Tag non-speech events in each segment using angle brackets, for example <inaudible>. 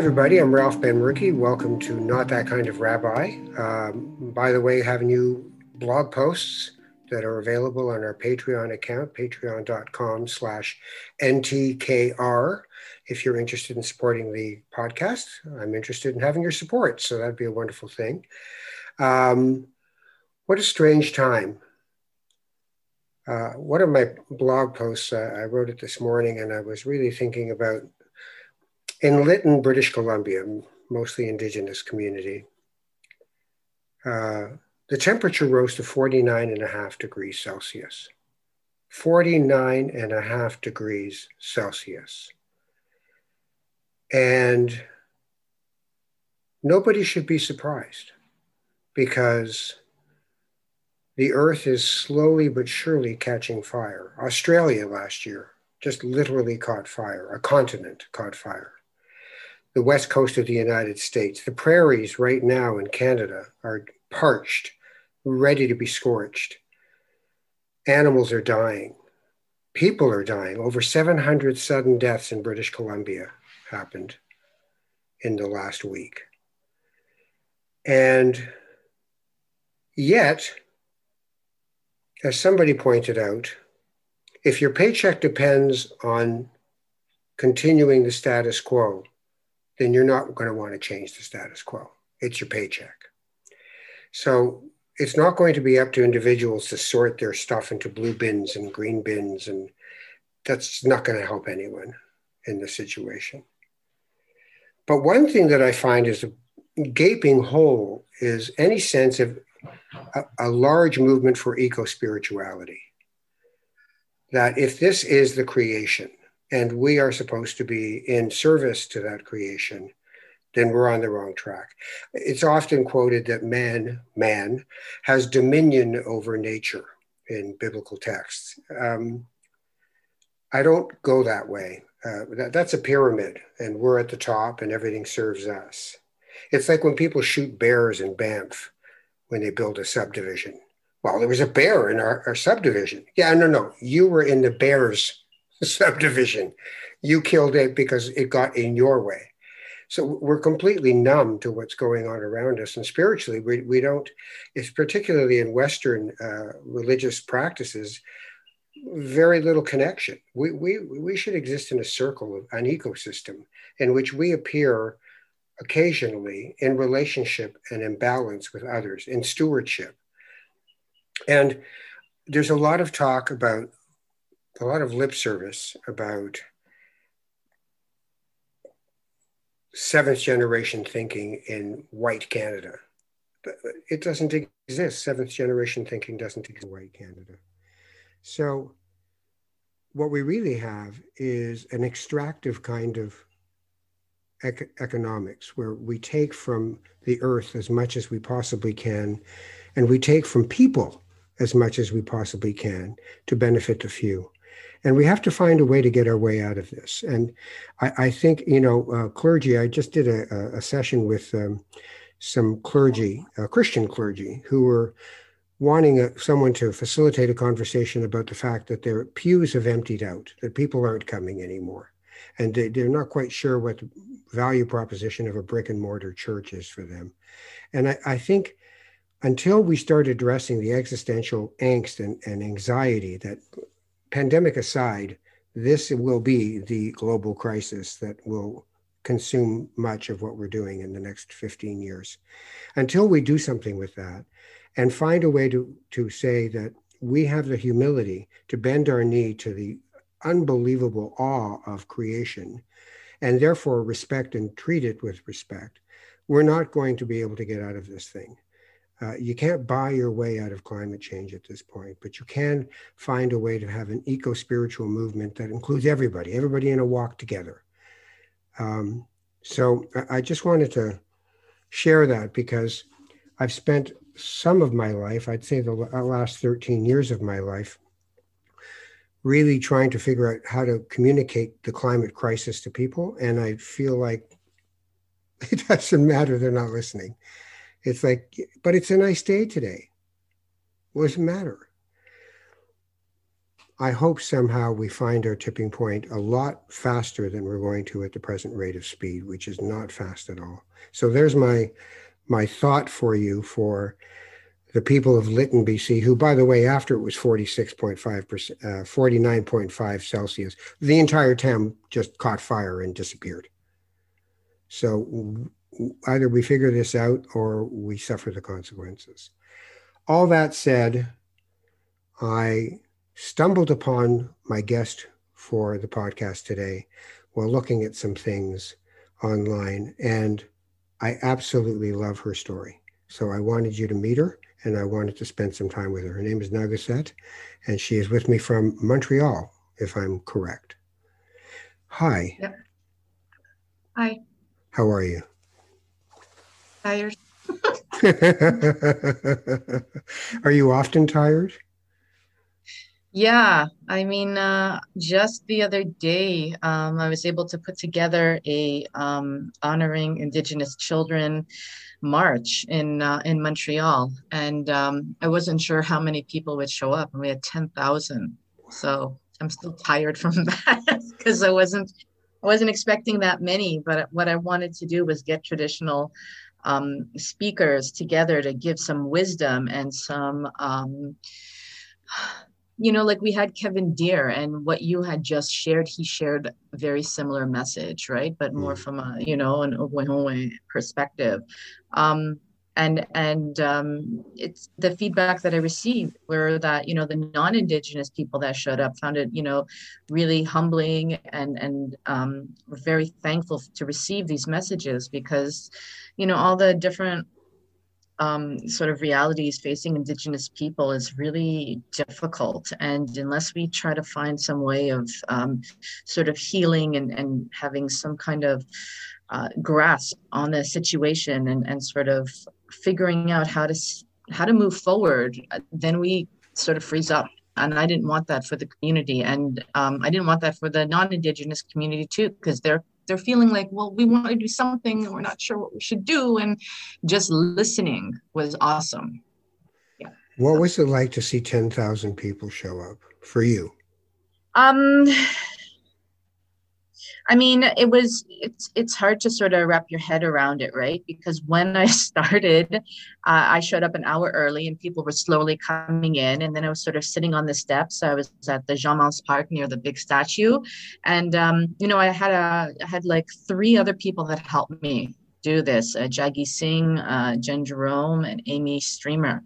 Everybody. I'm Ralph Benmergui. Welcome to Not That Kind of Rabbi. Um, by the way, have new blog posts that are available on our Patreon account, patreon.com slash NTKR. If you're interested in supporting the podcast, I'm interested in having your support. So that'd be a wonderful thing. Um, what a strange time. Uh, one of my blog posts, uh, I wrote it this morning, and I was really thinking about in Lytton, British Columbia, mostly indigenous community, uh, the temperature rose to 49 and a half degrees Celsius. 49 and a half degrees Celsius. And nobody should be surprised because the earth is slowly but surely catching fire. Australia last year just literally caught fire, a continent caught fire the west coast of the United States. The prairies right now in Canada are parched, ready to be scorched. Animals are dying. People are dying. Over 700 sudden deaths in British Columbia happened in the last week. And yet, as somebody pointed out, if your paycheck depends on continuing the status quo, then you're not going to want to change the status quo. It's your paycheck. So it's not going to be up to individuals to sort their stuff into blue bins and green bins. And that's not going to help anyone in this situation. But one thing that I find is a gaping hole is any sense of a, a large movement for eco spirituality. That if this is the creation, and we are supposed to be in service to that creation, then we're on the wrong track. It's often quoted that man, man, has dominion over nature in biblical texts. Um, I don't go that way. Uh, that, that's a pyramid, and we're at the top, and everything serves us. It's like when people shoot bears in Banff when they build a subdivision. Well, there was a bear in our, our subdivision. Yeah, no, no. You were in the bear's subdivision. You killed it because it got in your way. So we're completely numb to what's going on around us. And spiritually, we, we don't, it's particularly in Western uh, religious practices, very little connection. We, we, we should exist in a circle of an ecosystem in which we appear occasionally in relationship and in balance with others, in stewardship. And there's a lot of talk about a lot of lip service about seventh generation thinking in white Canada. But it doesn't exist. Seventh generation thinking doesn't exist in white Canada. So, what we really have is an extractive kind of ec- economics where we take from the earth as much as we possibly can, and we take from people as much as we possibly can to benefit the few and we have to find a way to get our way out of this. And I, I think, you know, uh, clergy, I just did a, a session with um, some clergy, uh, Christian clergy, who were wanting a, someone to facilitate a conversation about the fact that their pews have emptied out, that people aren't coming anymore. And they, they're not quite sure what the value proposition of a brick and mortar church is for them. And I, I think until we start addressing the existential angst and, and anxiety that pandemic aside, this will be the global crisis that will consume much of what we're doing in the next 15 years. Until we do something with that and find a way to, to say that we have the humility to bend our knee to the unbelievable awe of creation and therefore respect and treat it with respect, we're not going to be able to get out of this thing. Uh, you can't buy your way out of climate change at this point, but you can find a way to have an eco spiritual movement that includes everybody, everybody in a walk together. Um, so I, I just wanted to share that because I've spent some of my life, I'd say the last 13 years of my life, really trying to figure out how to communicate the climate crisis to people. And I feel like <laughs> it doesn't matter, they're not listening. It's like, but it's a nice day today. What does it matter? I hope somehow we find our tipping point a lot faster than we're going to at the present rate of speed, which is not fast at all. So there's my my thought for you for the people of Lytton, BC, who, by the way, after it was 46.5 percent, uh, 49.5 Celsius, the entire town just caught fire and disappeared. So either we figure this out or we suffer the consequences. All that said, I stumbled upon my guest for the podcast today while looking at some things online, and I absolutely love her story. So I wanted you to meet her and I wanted to spend some time with her. Her name is Nakuset, and she is with me from Montreal, if I'm correct. Hi. Yep. Hi. How are you? Tired. <laughs> are you often tired? Yeah, I mean, uh, just the other day, um, I was able to put together a um, honoring Indigenous children march in uh, in Montreal, and um, I wasn't sure how many people would show up, and we had ten thousand. So I'm still tired from <laughs> that because I wasn't I wasn't expecting that many. But what I wanted to do was get traditional um, speakers together to give some wisdom and some um, <sighs> you know, like we had Kevin Deer and what you had just shared, he shared a very similar message, right? But more mm. from a, you know, an perspective. Um, and and um, it's the feedback that I received were that you know the non-indigenous people that showed up found it you know really humbling and and um, were very thankful to receive these messages because you know all the different um, sort of realities facing Indigenous people is really difficult. And unless we try to find some way of um, sort of healing and, and having some kind of uh, grasp on the situation and, and sort of figuring out how to how to move forward, then we sort of freeze up and I didn't want that for the community, and um, I didn't want that for the non-indigenous community too, because they're they're feeling like, well, we want to do something and we're not sure what we should do. And just listening was awesome. Yeah. What was it like to see 10,000 people show up for you? Um, I mean, it was it's it's hard to sort of wrap your head around it, right? Because when I <laughs> started, uh, I showed up an hour early, and people were slowly coming in, and then I was sort of sitting on the steps. I was at the Jean Mance Park near the big statue, and um, you know, I had a I had like three other people that helped me do this uh, Jaggi Singh, uh, Jen Jerome, and Amy Streamer.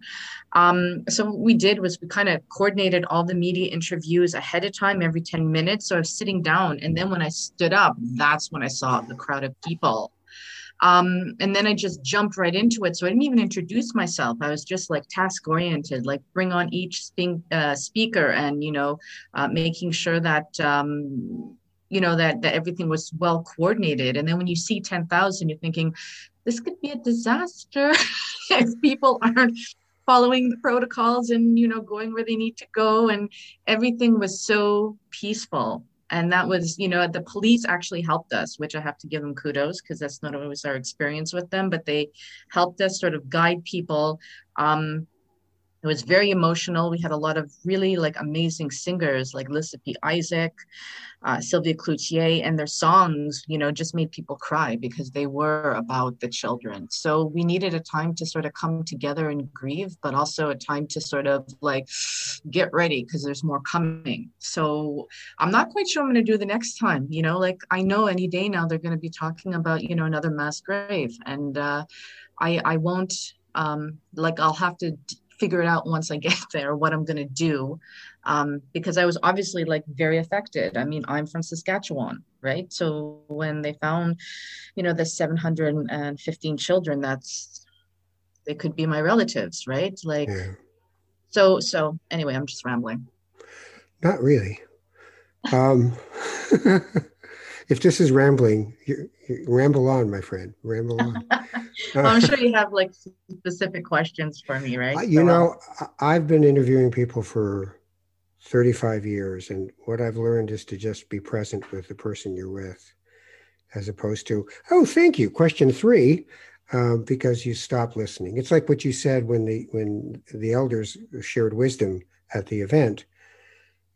Um, so what we did was we kind of coordinated all the media interviews ahead of time every 10 minutes. So I was sitting down, and then when I stood up, that's when I saw the crowd of people. Um, and then I just jumped right into it. So I didn't even introduce myself. I was just like task oriented, like bring on each uh, speaker and, you know, uh, making sure that um, you know that that everything was well coordinated. And then when you see 10,000 you're thinking this could be a disaster <laughs> if people aren't following the protocols and you know going where they need to go. And everything was so peaceful. And that was you know the police actually helped us which i have to give them kudos because that's not always our experience with them but they helped us sort of guide people um, it was very emotional. We had a lot of really like amazing singers like Elisapie Isaac, uh, Sylvia Cloutier, and their songs, you know, just made people cry because they were about the children. So we needed a time to sort of come together and grieve, but also a time to sort of like get ready because there's more coming. So I'm not quite sure I'm going to do the next time. You know, like I know any day now they're going to be talking about you know another mass grave, and uh, I I won't um, like I'll have to figure it out once I get <laughs> there what I'm going to do. Um, because I was obviously like very affected. I mean, I'm from Saskatchewan, right? So when they found, you know, the 715 children, that's they could be my relatives, right? Like, yeah. so so anyway, I'm just rambling. Not really. Um, <laughs> if this is rambling, you, you ramble on, my friend. Ramble on. <laughs> well, I'm sure you have like specific questions for me, right? You so, know, I've been interviewing people for 35 years, and what I've learned is to just be present with the person you're with, as opposed to, oh, thank you. Question three, um, because you stop listening. It's like what you said when the when the elders shared wisdom at the event.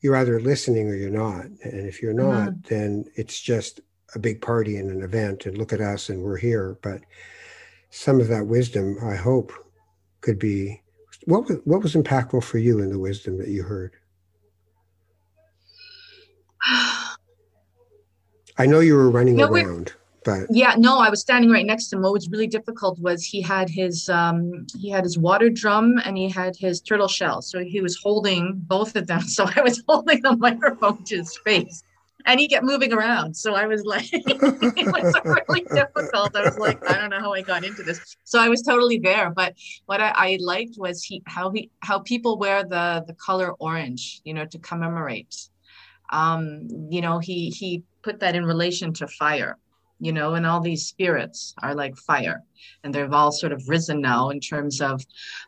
you're either listening or you're not. And if you're not, mm-hmm. then it's just a big party and an event. And look at us, and we're here. But some of that wisdom, I hope, could be what was what was impactful for you in the wisdom that you heard. I know you were running no, around. But yeah, no, I was standing right next to him. What was really difficult was he had his um he had his water drum and he had his turtle shell. So he was holding both of them. <laughs> So I was <laughs> holding the microphone to his face. And he kept moving around. So I was like, <laughs> it was really difficult. I was like, I don't know how I got into this. So I was totally there. But what I, I liked was he how he how people wear the the color orange, you know, to commemorate. Um, you know, he he put that in relation to fire you know, and all these spirits are like fire. And they've all sort of risen now in terms of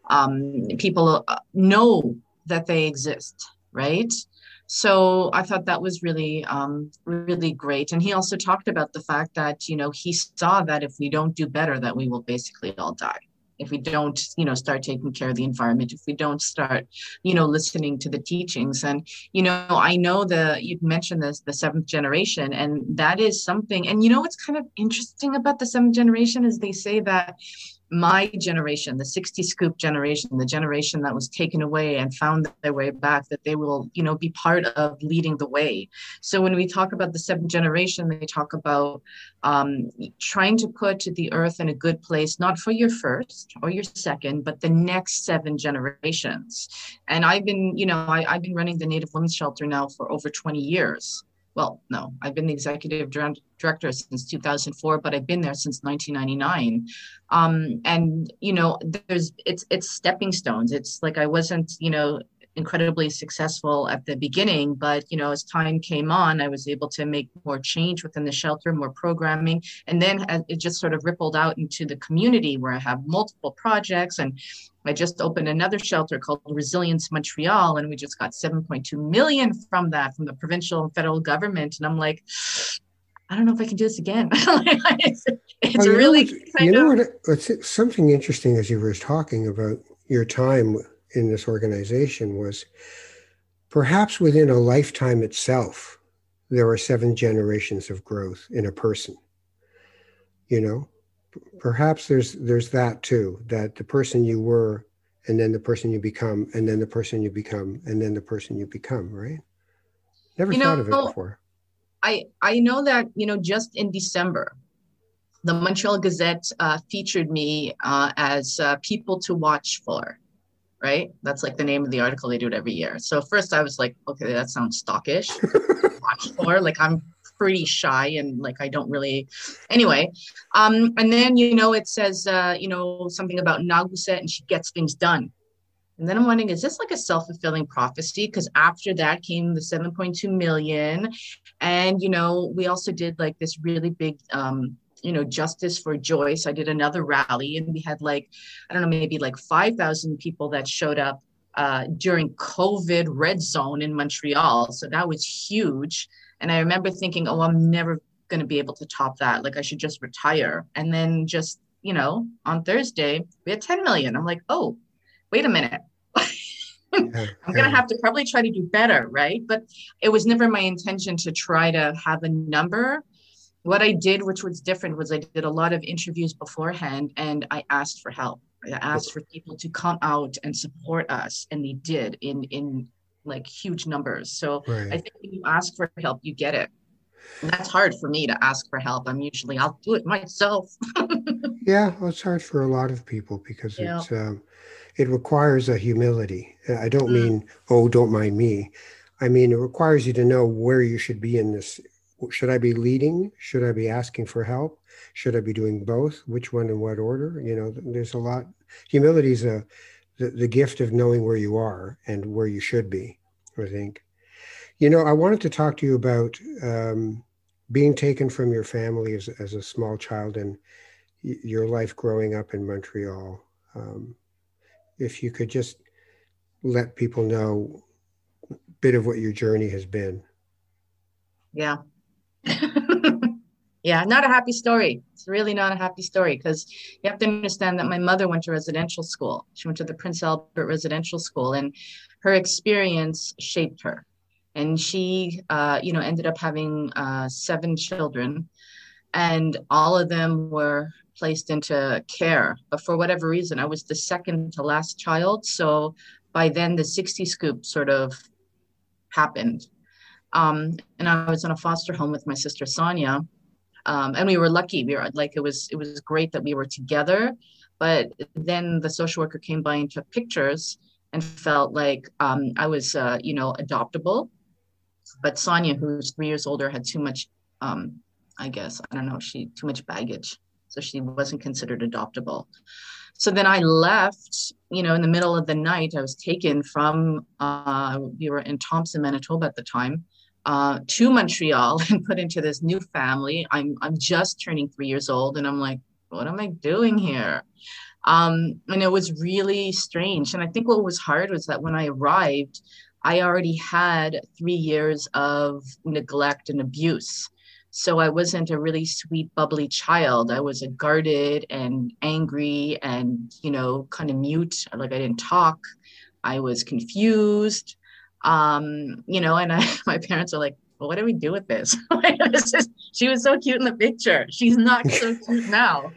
um, people uh, know that they exist, right? So I thought that was really, um, really great. And he also talked about the fact that, you know, he saw that if we don't do better, that we will basically all die if we don't you know start taking care of the environment if we don't start you know listening to the teachings and you know i know the you've mentioned this the seventh generation and that is something and you know what's kind of interesting about the seventh generation is they say that my generation, the 60 scoop generation, the generation that was taken away and found their way back, that they will, you know, be part of leading the way. So when we talk about the seventh generation, they talk about um, trying to put the earth in a good place, not for your first or your second, but the next seven generations. And I've been, you know, I, I've been running the Native Women's Shelter now for over 20 years well, no, I've been the executive director since 2004, but I've been there since 1999. Um, and you know, there's it's it's stepping stones. It's like I wasn't, you know, incredibly successful at the beginning but you know as time came on i was able to make more change within the shelter more programming and then it just sort of rippled out into the community where i have multiple projects and I just opened another shelter called Resilience Montreal, and we just got 7.2 million from that from the provincial and federal government. And I'm like, I don't know if I can do this again. <laughs> it's, it's well, really know, you know what? It's something interesting as you were talking about your time in this organization was perhaps within a lifetime itself, there are seven generations of growth in a person. You know, perhaps there's there's that too, that the person you were, and then the person you become, and then the person you become, and then the person you become, right? Never you thought know, of it before. I I know that you know just in December, the Montreal Gazette uh, featured me uh, as uh, people to watch for right? That's like the name of the article. They do it every year. So first I was like, okay, that sounds stockish. <laughs> Watch for like I'm pretty shy and like I don't really anyway. Um, and then you know it says uh, you know something about Nakuset and she gets things done. And then I'm wondering, is this like a self-fulfilling prophecy? Because after that came the 7.2 million. And you know, we also did like this really big um you know, Justice for Joyce. I did another rally and we had like, I don't know, maybe like 5,000 people that showed up uh, during COVID red zone in Montreal. So that was huge. And I remember thinking, oh, I'm never going to be able to top that. Like I should just retire. And then just, you know, on Thursday, we had 10 million. I'm like, oh, wait a minute. <laughs> I'm going to have to probably try to do better, right? But it was never my intention to try to have a number what I did, which was different, was I did a lot of interviews beforehand and I asked for help. I asked for people to come out and support us, and they did in in like huge numbers. So right. I think when you ask for help, you get it. And that's hard for me to ask for help. I'm usually I'll do it myself. <laughs> yeah, well, it's hard for a lot of people because yeah. it's um, it requires a humility. I don't mm. mean oh, don't mind me. I mean it requires you to know where you should be in this should I be leading? Should I be asking for help? Should I be doing both? Which one in what order? You know, there's a lot. Humility is a the, the gift of knowing where you are and where you should be. I think. You know, I wanted to talk to you about um, being taken from your family as, as a small child and your life growing up in Montreal. Um, if you could just let people know a bit of what your journey has been. Yeah. <laughs> yeah, not a happy story. It's really not a happy story because you have to understand that my mother went to residential school. She went to the Prince Albert Residential School, and her experience shaped her. and she, uh, you know, ended up having uh, seven children, and all of them were placed into care. But for whatever reason, I was the second to last child, so by then the 60 scoop sort of happened. Um, and I was in a foster home with my sister Sonia. Um, and we were lucky. We were like it was it was great that we were together. But then the social worker came by and took pictures and felt like um, I was uh, you know adoptable. But Sonia, who's three years older, had too much um, I guess I don't know she too much baggage, so she wasn't considered adoptable. So then I left, you know, in the middle of the night. I was taken from, uh, we were in Thompson, Manitoba at the time, uh, to Montreal <laughs> and put into this new family. I'm, I'm just turning three years old and I'm like, what am I doing here? Um, and it was really strange. And I think what was hard was that when I arrived, I already had three years of neglect and abuse. So I wasn't a really sweet, bubbly child. I was a guarded and angry and, you know, kind of mute. Like I didn't talk. I was confused. Um, you know, and I, <laughs> my parents are like, well, what do we do with this? <laughs> she was so cute in the picture. She's not so <laughs> cute now.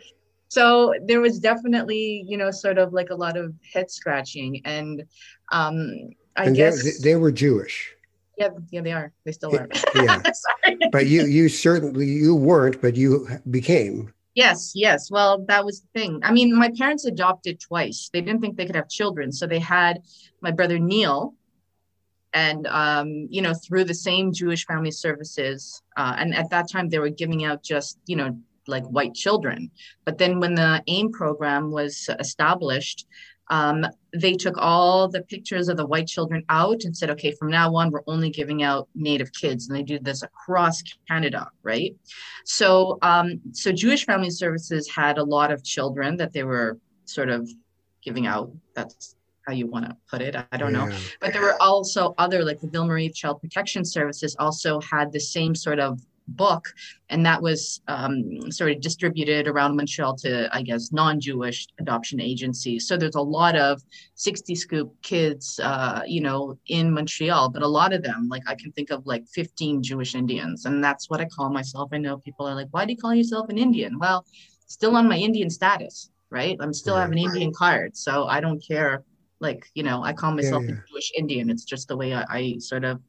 So there was definitely, you know, sort of like a lot of head scratching. And um, I and guess they, they were Jewish. Yeah, yeah, they are. They still are. yeah. but you, you certainly you weren't, but you became. Yes, yes. Well, that was the thing. I mean, my parents adopted twice. They didn't think they could have children, so they had my brother Neil, and um, you know, through the same Jewish Family Services, uh, and at that time they were giving out just you know like white children. But then when the AIM program was established, um, they took all the pictures of the white children out and said, okay, from now on, we're only giving out Native kids. And they do this across Canada, right? So, um, so Jewish Family Services had a lot of children that they were sort of giving out. That's how you want to put it. I don't yeah. know. But there were also other, like the Ville Marie Child Protection Services also had the same sort of book, and that was um, sort of distributed around Montreal to, I guess, non-Jewish adoption agencies. So there's a lot of 60 scoop kids, uh, you know, in Montreal, but a lot of them, like I can think of like 15 Jewish Indians, and that's what I call myself. I know people are like, "Why do you call yourself an Indian?" Well, still on my Indian status, right? I'm still have an Indian card, so I don't care. Like, you know, I call myself yeah, yeah. a Jewish Indian. It's just the way I, I sort of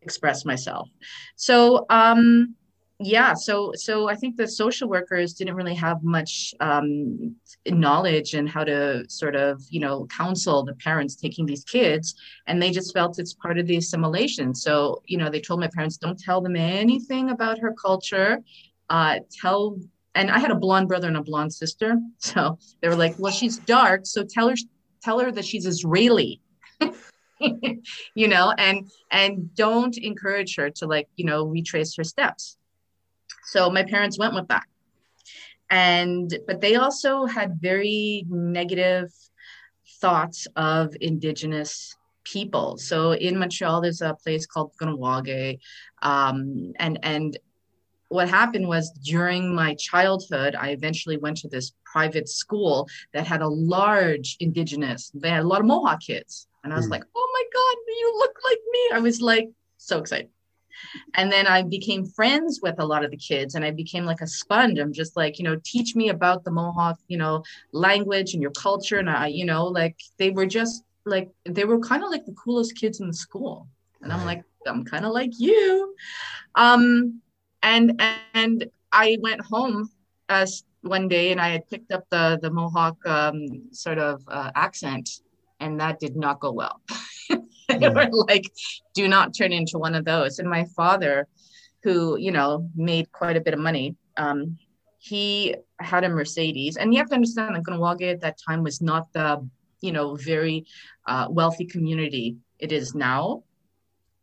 express myself. So um, yeah, so so I think the social workers didn't really have much um, knowledge and how to sort of you know counsel the parents taking these kids, and they just felt it's part of the assimilation. So you know they told my parents don't tell them anything about her culture. Uh, tell and I had a blonde brother and a blonde sister, so they were like, well, she's dark, so tell her tell her that she's Israeli. <laughs> you know and and don't encourage her to like you know retrace her steps so my parents went with that and but they also had very negative thoughts of indigenous people so in montreal there's a place called Kahnawake, um, and and what happened was during my childhood i eventually went to this private school that had a large indigenous they had a lot of mohawk kids and I was mm. like, oh my God, you look like me. I was like so excited. And then I became friends with a lot of the kids and I became like a sponge. I'm just like, you know, teach me about the Mohawk, you know, language and your culture. And I, you know, like they were just like, they were kind of like the coolest kids in the school. And I'm like, I'm kind of like you. Um, and, and I went home as one day and I had picked up the, the Mohawk um, sort of uh, accent and that did not go well. <laughs> they yeah. were like, do not turn into one of those. And my father, who, you know, made quite a bit of money, um, he had a Mercedes. And you have to understand that Kahnawake at that time was not the, you know, very uh, wealthy community it is now.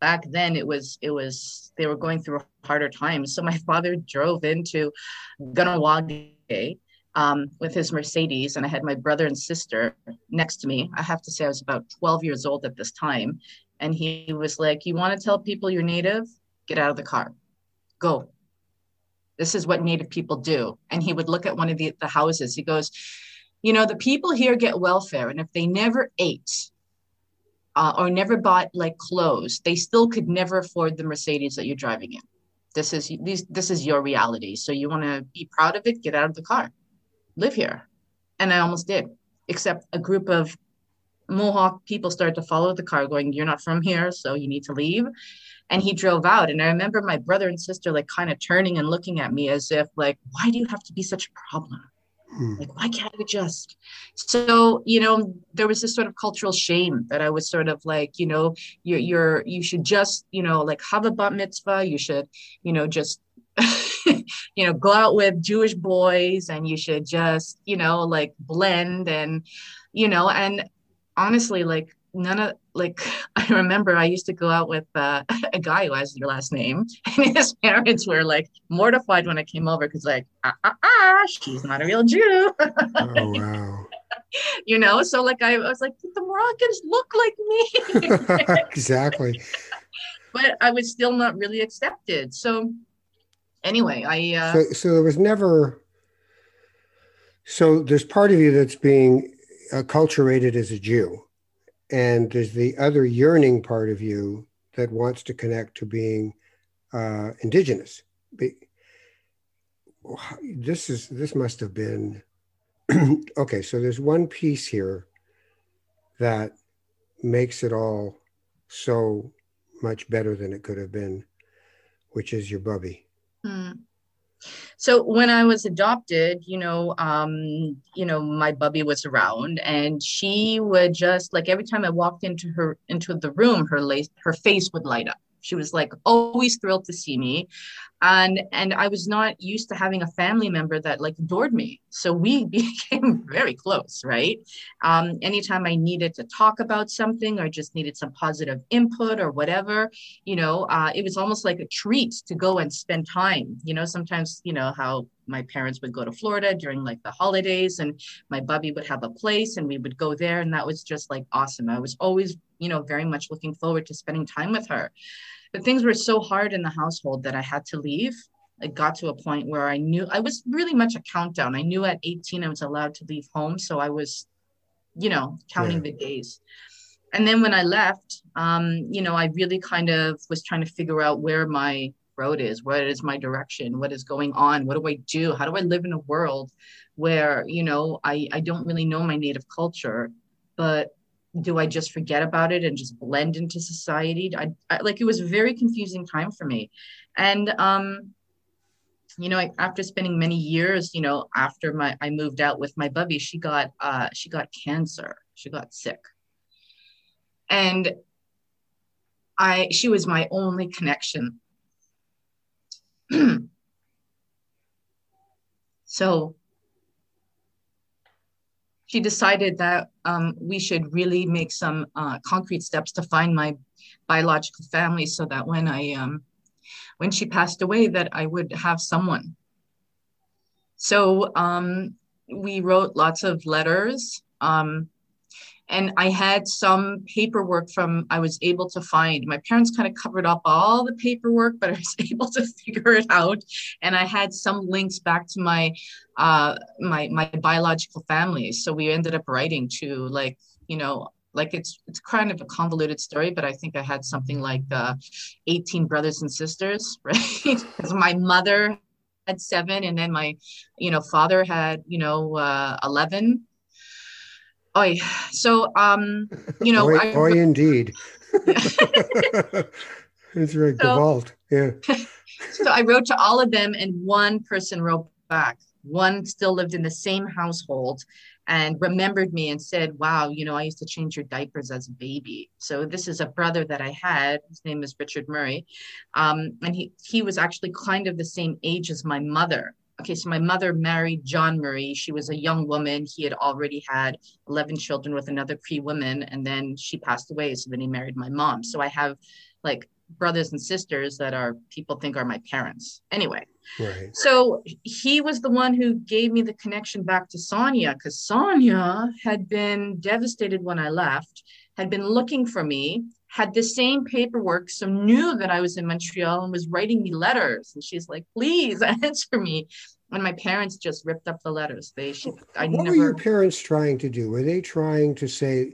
Back then it was, it was, they were going through harder times. So my <laughs> father drove into Kahnawake um, with his Mercedes, and I had my brother and sister next to me. I have to say, I was about 12 years old at this time. And he was like, You want to tell people you're Native? Get out of the car. Go. This is what Native people do. And he would look at one of the, the houses. He goes, You know, the people here get welfare. And if they never ate, uh, or never bought like clothes, they still could never afford the Mercedes that you're driving in. This is these this is your reality. So you want to be proud of it, get out of the car. Live here. And I almost did, except a group of Mohawk people started to follow the car, going, You're not from here, so you need to leave. And he drove out. And I remember my brother and sister like kind of turning and looking at me as if, like, why do you have to be such a problem? Hmm. Like, why can't you just? So, you know, there was this sort of cultural shame that I was sort of like, you know, you're, you're, you should just, you know, like have a bat mitzvah. You should, you know, just, <laughs> you know, go out with Jewish boys and you should just, you know, like blend and, you know, and honestly, like none of like <laughs> I remember I used to go out with uh, <laughs> a guy who has your last name, <laughs> and his parents were like mortified when I came over because like ah, ah, ah, she's not a real Jew. oh wow. you know, so like I, I was like the Moroccans look like me. exactly. but I was still not really accepted. So anyway, I uh, so, so there was never. So there's part of you that's being acculturated as a Jew and there's the other yearning part of you that wants to connect to being uh, indigenous. This is this must have been <clears throat> okay. So there's one piece here that makes it all so much better than it could have been, which is your bubby. Mm. So when I was adopted, you know, um, you know, my bubby was around, and she would just like every time I walked into her into the room, her lace, her face would light up. She was like always thrilled to see me. And and I was not used to having a family member that like adored me. So we <laughs> became very close, right? Um, anytime I needed to talk about something or just needed some positive input or whatever, you know, uh, it was almost like a treat to go and spend time. You know, sometimes, you know, how my parents would go to Florida during like the holidays and my bubby would have a place and we would go there and that was just like awesome. I was always, you know, very much looking forward to spending time with her. But things were so hard in the household that I had to leave. It got to a point where I knew I was really much a countdown. I knew at 18 I was allowed to leave home, so I was, you know, counting yeah. the days. And then when I left, um, you know, I really kind of was trying to figure out where my road is what is my direction what is going on what do i do how do i live in a world where you know i i don't really know my native culture but do i just forget about it and just blend into society? I, I like it was a very confusing time for me. And um you know after spending many years you know after my i moved out with my bubby she got uh she got cancer. She got sick. And i she was my only connection. <clears throat> So she decided that um, we should really make some uh, concrete steps to find my biological family so that when I um, when she passed away that I would have someone. So um, we wrote lots of letters. Um, and I had some paperwork from I was able to find. My parents kind of covered up all the paperwork, but I was <laughs> able to figure it out. And I had some links back to my uh, my my biological family. So we ended up writing to like you know like it's it's kind of a convoluted story, but I think I had something like uh, 18 brothers and sisters, <laughs> right? Because my mother had seven, and then my you know father had you know uh, 11 Oi. So, um, you know, I, oi indeed. <laughs> it's very so, Yeah. <laughs> so I wrote to all of them, and one person wrote back. One still lived in the same household and remembered me and said, Wow, you know, I used to change your diapers as a baby. So this is a brother that I had. His name is Richard Murray. Um, and he, he was actually kind of the same age as my mother okay, so my mother married John Murray. She was a young woman. He had already had 11 children with another Cree woman, and then she passed away. So then he married my mom. So I have like brothers and sisters that are people think are my parents. Anyway, right. so he was the one who gave me the connection back to Sonia because Sonia had been devastated when I left, had been looking for me had the same paperwork, so knew that I was in Montreal and was writing me letters. And she's like, please <laughs> answer me. And my parents just ripped up the letters. They should, I what never... were your parents trying to do? Were they trying to say,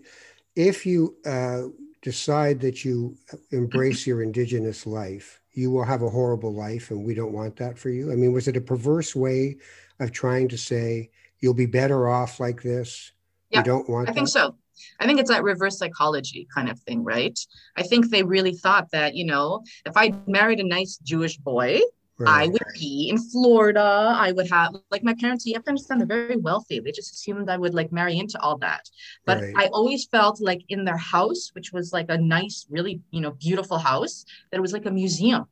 if you uh, decide that you embrace your indigenous life, you will have a horrible life, and we don't want that for you? I mean, was it a perverse way of trying to say you'll be better off like this? Yeah, you don't want I think so. I think it's that reverse psychology kind of thing, right? I think they really thought that, you know, if I married a nice Jewish boy, Right. I would be in Florida. I would have like my parents. You have to understand they're very wealthy. They just assumed I would like marry into all that. But right. I always felt like in their house, which was like a nice, really you know beautiful house, that it was like a museum.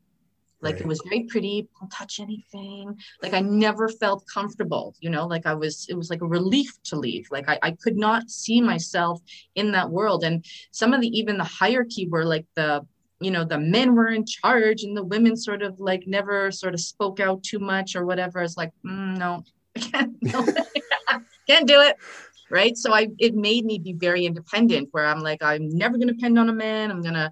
Like right. it was very pretty. Don't touch anything. Like I never felt comfortable. You know, like I was. It was like a relief to leave. Like I, I could not see myself in that world. And some of the even the hierarchy were like the you know the men were in charge and the women sort of like never sort of spoke out too much or whatever it's like mm, no <laughs> i can't <laughs> no, can't do it right so i it made me be very independent where i'm like i'm never going to depend on a man i'm going to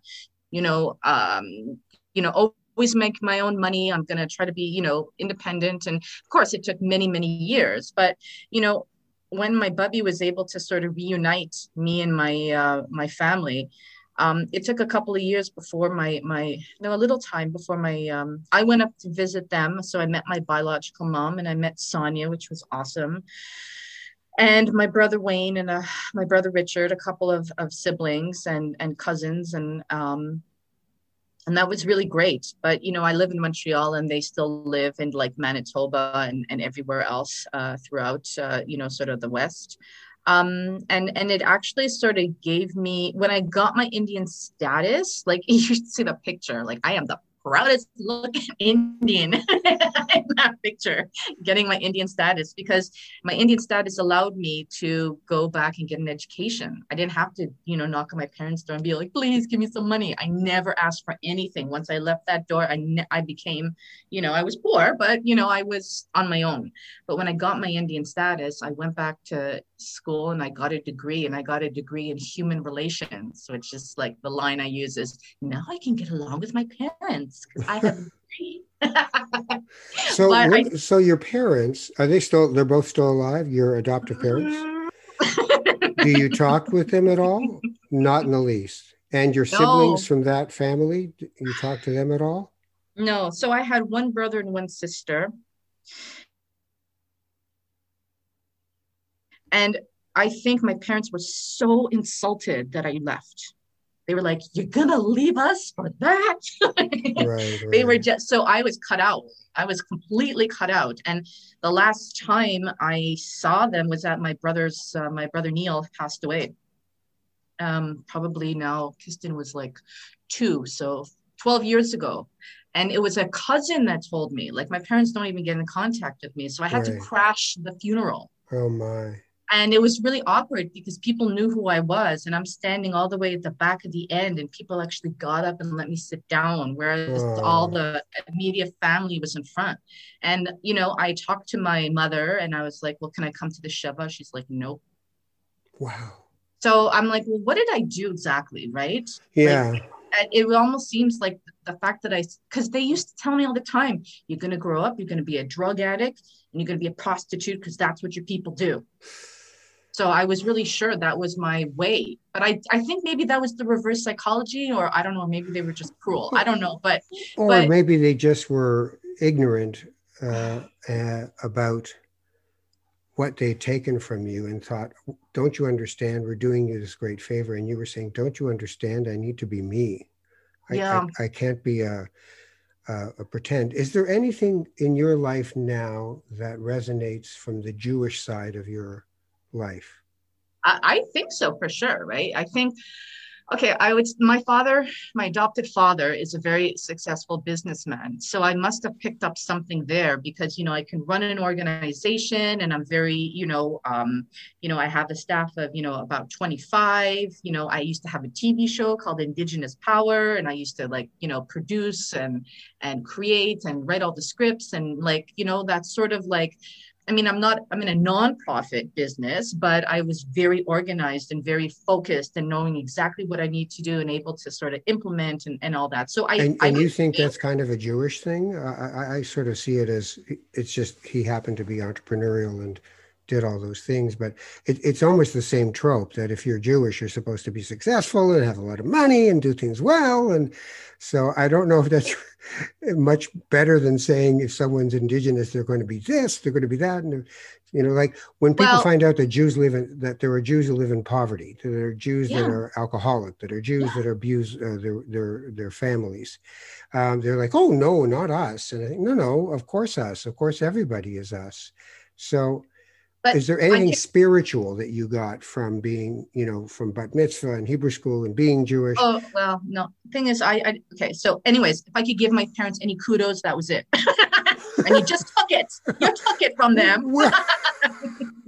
you know um you know always make my own money i'm going to try to be you know independent and of course it took many many years but you know when my bubby was able to sort of reunite me and my uh, my family um, it took a couple of years before my my no a little time before my um, I went up to visit them. So I met my biological mom and I met Sonia, which was awesome. And my brother Wayne and uh, my brother Richard, a couple of, of siblings and and cousins, and um, and that was really great. But you know, I live in Montreal, and they still live in like Manitoba and and everywhere else uh, throughout uh, you know sort of the West um, and and it actually sort of gave me when I got my Indian status, like <laughs> you should see the picture, like I am the proudest looking <laughs> Indian <laughs> in that picture, getting my Indian status because my Indian status allowed me to go back and get an education. I didn't have to, you know, knock on my parents' door and be like, please give me some money. I never asked for anything. Once I left that door, I, ne- I became, you know, I was poor, but, you know, I was on my own. But when I got my Indian status, I went back to school and I got a degree and I got a degree in human relations, which is just like the line I use is now I can get along with my parents because I have a <laughs> degree. so, <laughs> I, so your parents are they still? They're both still alive. Your adoptive parents. Mm-hmm. Do you talk <laughs> with them at all? Not in the least. And your siblings no. from that family, you talk to them at all? No. So I had one brother and one sister. And I think my parents were so insulted that I left. They were like, You're gonna leave us for that? right, <laughs> right. They were just so I was cut out. I was completely cut out. And the last time I saw them was at my brother's, uh, my brother Neil passed away. Um, probably now, Kiston was like two, so 12 years ago. And it was a cousin that told me, like, my parents don't even get in contact with me. So I had right. to crash the funeral. Oh, my and it was really awkward because people knew who I was, and I'm standing all the way at the back of the end, and people actually got up and let me sit down, whereas oh. all the media family was in front. And you know, I talked to my mother, and I was like, "Well, can I come to the shiva?" She's like, "Nope." Wow. So I'm like, "Well, what did I do exactly?" Right? Yeah. Like, it almost seems like the fact that I, because they used to tell me all the time, you're going to grow up, you're going to be a drug addict, and you're going to be a prostitute because that's what your people do. So I was really sure that was my way. But I, I think maybe that was the reverse psychology, or I don't know, maybe they were just cruel. I don't know. But or but, maybe they just were ignorant uh, uh, about what they'd taken from you and thought, don't you understand? We're doing you this great favor. And you were saying, don't you understand? I need to be me. I, yeah. I, I can't be a, a, a, pretend. Is there anything in your life now that resonates from the Jewish side of your life? I, I think so for sure, right? I think okay i would my father my adopted father is a very successful businessman so i must have picked up something there because you know i can run an organization and i'm very you know um, you know i have a staff of you know about 25 you know i used to have a tv show called indigenous power and i used to like you know produce and and create and write all the scripts and like you know that's sort of like I mean, I'm not, I'm in a nonprofit business, but I was very organized and very focused and knowing exactly what I need to do and able to sort of implement and, and all that. So I. And, I and you think that's kind of a Jewish thing? I, I, sort of see it as it's just he happened to be entrepreneurial and did all those things. But it, it's almost the same trope that if you're Jewish, you're supposed to be successful and have a lot of money and do things well. And so I don't know if that's <laughs> much better than saying if someone's indigenous, they're going to be this, they're going to be that. And, you know, like when people well, find out that Jews live in, that there are Jews who live in poverty, that there are Jews yeah. that are alcoholic, that are Jews yeah. that abuse uh, their, their, their families. Um, they're like, oh, no, not us. And I think, no, no, of course us. Of course, everybody is us. So, but is there anything spiritual that you got from being, you know, from bat mitzvah and Hebrew school and being Jewish? Oh well, no. Thing is, I, I okay. So, anyways, if I could give my parents any kudos, that was it. <laughs> and you just took it. You took it from them. <laughs> well,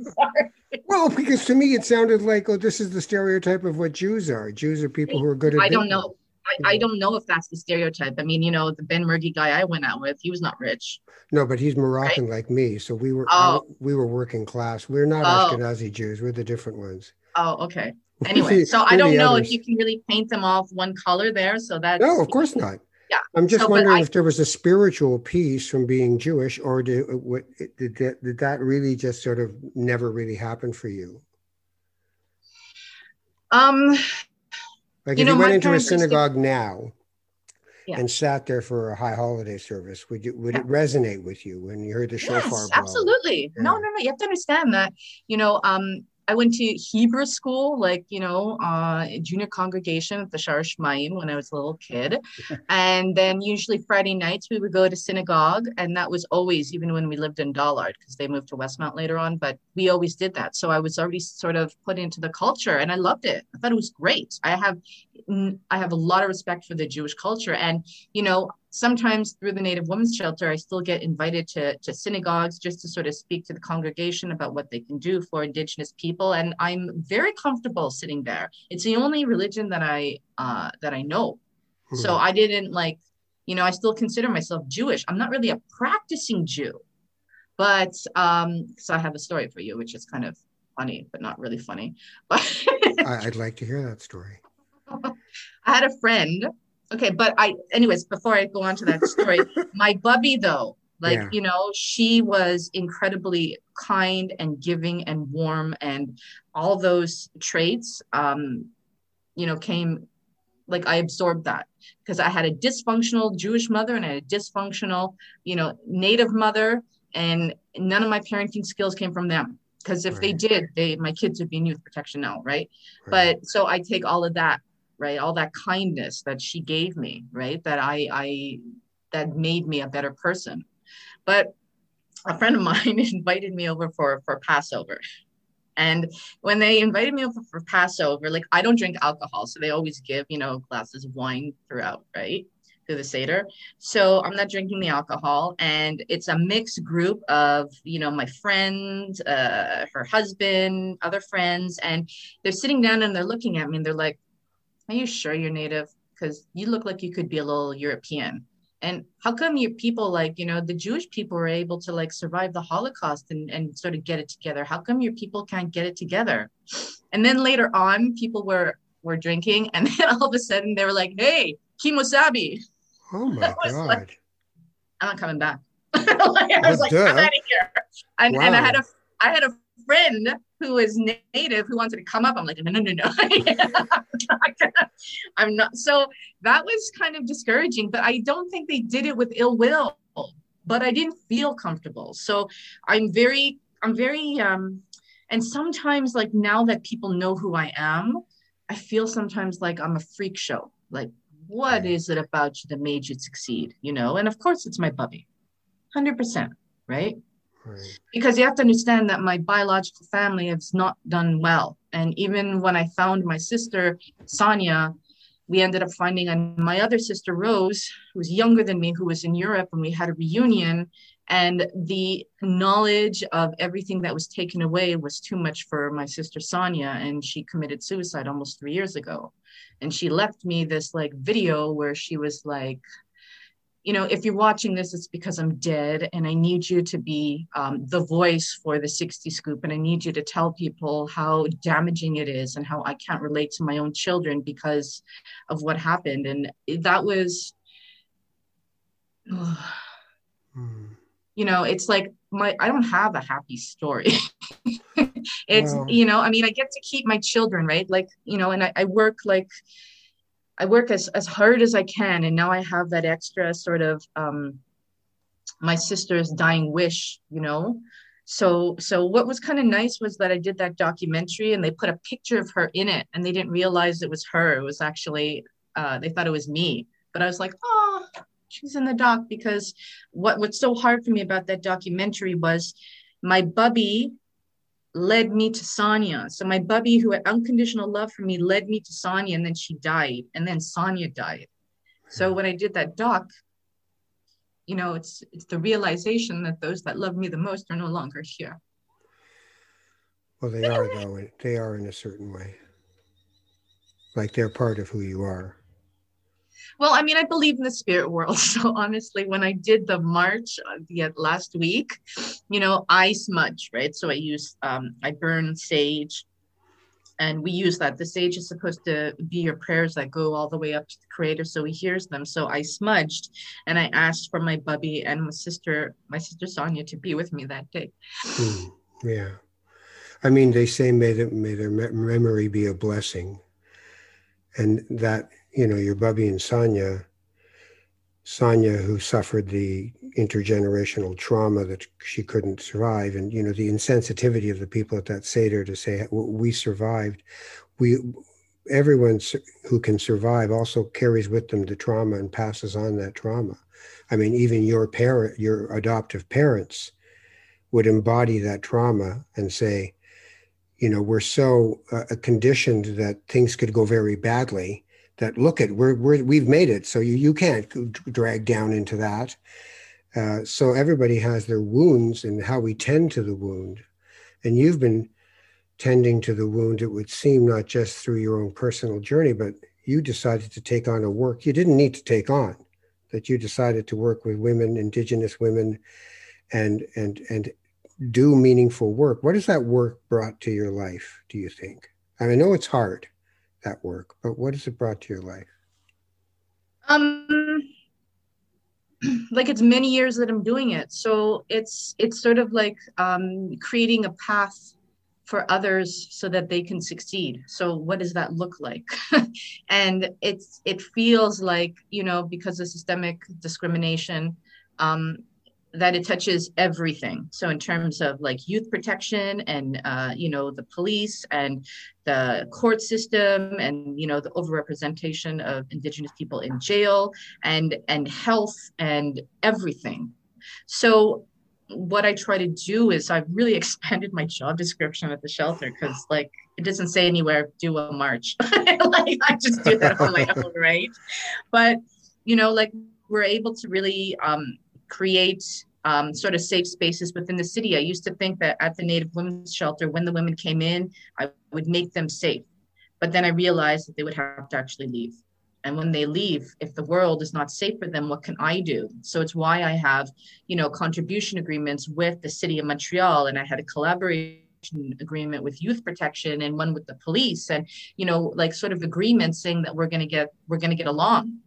<laughs> well, because to me it sounded like, oh, this is the stereotype of what Jews are. Jews are people who are good at. I don't know. I, I, don't know if that's the stereotype. I mean, you know, the Benmergui guy I went out with, he was not rich. No, but he's Moroccan right? like me. So we were oh. I, we were working class. We're not oh. Ashkenazi Jews. We're the different ones. Oh, okay. <laughs> Anyway, so I don't know others. if you can really paint them off one color there. So that no, of course not. Yeah. I'm just so, wondering I, if there was a spiritual piece from being Jewish, or did what did that, did that really just sort of never really happen for you? Um, like you if know, you went into a synagogue now yeah. and sat there for a high holiday service, would you would yeah. it resonate with you when you heard the shofar? Yes, absolutely. Yeah. No, no, no. You have to understand that. You know, um, I went to Hebrew school, like, you know, uh, junior congregation at the Shaar Hashmayim when I was a little kid. <laughs> and then usually Friday nights we would go to synagogue. And that was always, even when we lived in Dollard, because they moved to Westmount later on, but we always did that. So I was already sort of put into the culture and I loved it. I thought it was great. I have, I have a lot of respect for the Jewish culture. And, you know, sometimes through the Native Women's Shelter, I still get invited to, to synagogues just to sort of speak to the congregation about what they can do for Indigenous people. And I'm very comfortable sitting there. It's the only religion that I uh, that I know. Mm-hmm. So I didn't like, you know, I still consider myself Jewish. I'm not really a practicing Jew, but um, so I have a story for you, which is kind of funny, but not really funny. <laughs> But I'd like to hear that story. I had a friend okay but i anyways before i go on to that story <laughs> my bubby though like yeah. you know she was incredibly kind and giving and warm and all those traits um you know came like i absorbed that because i had a dysfunctional jewish mother and i had a dysfunctional you know native mother and none of my parenting skills came from them because if right. they did they my kids would be in youth protection now right? right but so i take all of that right? All that kindness that she gave me right? That i i that made me a better person. But a friend of <laughs> mine invited me over for for passover. And when they invited me over for passover like i don't drink alcohol so they always give you know glasses of wine throughout right? Through the seder. So i'm not drinking the alcohol and it's a mixed group of you know my friend uh, her husband other friends and they're sitting down and they're looking at me and they're like are you sure you're native? Because you look like you could be a little European. And how come your people, like, you know, the Jewish people were able to like survive the Holocaust and, and sort of get it together? How come your people can't get it together? And then later on, people were were drinking, and <laughs> then all of a sudden they were like, hey, kimosabi. Oh <laughs> my God. Like, I'm not coming back. <laughs> like, I was like, I'm out of here. And, wow. and I had a I had a friend who is native who wanted to come up. I'm like, no, no, no, no. <laughs> I'm not. So that was kind of discouraging, but I don't think they did it with ill will, but I didn't feel comfortable. So I'm very, I'm very, um, and sometimes like now that people know who I am, I feel sometimes like I'm a freak show. Like, what is it about you that made you succeed? You know, and of course it's my bubby, 100%, right? Because you have to understand that my biological family has not done well. And even when I found my sister, Sonia, we ended up finding my other sister, Rose, who was younger than me, who was in Europe, and we had a reunion. And the knowledge of everything that was taken away was too much for my sister, Sonia. And she committed suicide almost three years ago. And she left me this like video where she was like, you know, if you're watching this, it's because I'm dead and I need you to be um, the voice for the 60 scoop. And I need you to tell people how damaging it is and how I can't relate to my own children because of what happened. And that was, oh, mm. you know it's like my i don't have a happy story <laughs> it's wow. you know i mean i get to keep my children right like you know and I, I work like i work as as hard as i can and now i have that extra sort of um my sister's dying wish you know? So so what was kind of nice was that i did that documentary and they put a picture of her in it and they didn't realize it was her. It was actually uh, they thought it was me. But i was like oh she's in the doc because what what's so hard for me about that documentary was my bubby led me to Sonia. So my bubby who had unconditional love for me led me to Sonia and then she died and then Sonia died. So hmm. when I did that doc, you know, it's it's the realization that those that love me the most are no longer here. Well, they are though. They are in a certain way. Like they're part of who you are. Well, I mean, I believe in the spirit world. <laughs> So honestly, when I did the march uh, the last week, you know, I smudge, right? So I use, um, I burn sage, and we use that. The sage is supposed to be your prayers that go all the way up to the Creator, so He hears them. So I smudged, and I asked for my bubby and my sister, my sister Sonia, to be with me that day. Mm, yeah, I mean, they say may, the, may their memory be a blessing, and that you know, your Bubby and Sonia, Sonia, who suffered the intergenerational trauma that she couldn't survive, and you know the insensitivity of the people at that seder to say we survived. We, everyone who can survive, also carries with them the trauma and passes on that trauma. I mean, even your parent, your adoptive parents, would embody that trauma and say, you know, we're so uh, conditioned that things could go very badly that look at we're, we're we've made it. So you, you can't drag down into that. Uh, so everybody has their wounds and how we tend to the wound. And you've been tending to the wound it would seem not just through your own personal journey but you decided to take on a work you didn't need to take on that you decided to work with women indigenous women and and and do meaningful work. What has that work brought to your life do you think? I, mean, I know it's hard that work, but what has it brought to your life? Um, <clears throat> like it's many years that I'm doing it. So it's it's sort of like um, creating a path for others so that they can succeed. So what does that look like? <laughs> and it's it feels like you know because of systemic discrimination, um, that it touches everything. So in terms of like youth protection and uh, you know the police and the court system and you know the overrepresentation of indigenous people in jail and and health and everything. So what I try to do is I've really <laughs> expanded my job description at the shelter because like it doesn't say anywhere do a march. <laughs> like I just do that on my <laughs> own, right? But you know, like we're able to really um, create um, sort of safe spaces within the city. I used to think that at the Native Women's Shelter, when the women came in, I would make them safe. But then I realized that they would have to actually leave. And when they leave, if the world is not safe for them, what can I do? So it's why I have, you know, contribution agreements with the city of Montreal, and I had a collaboration agreement with youth protection and one with the police, and you know, like sort of agreements saying that we're going to get we're going to get along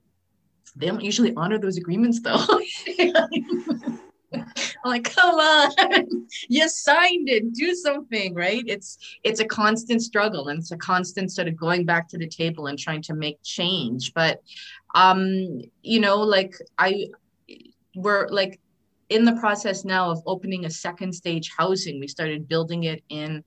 they don't usually honor those agreements though. <laughs> I'm <laughs> like, come on, <laughs> you signed it, do something, right? It's it's a constant struggle and it's a constant sort of going back to the table and trying to make change. But um, you know, like I we're like in the process now of opening a second stage housing. We started building it in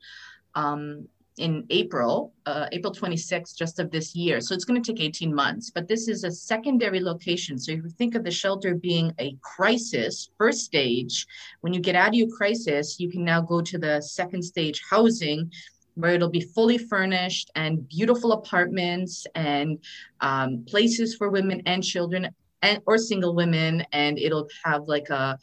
um, in April, uh, April 26th, just of this year. So it's going to take 18 months, but this is a secondary location. So if you think of the shelter being a crisis, first stage, when you get out of your crisis, you can now go to the second stage housing where it'll be fully furnished and beautiful apartments and um, places for women and children and or single women and it'll have like a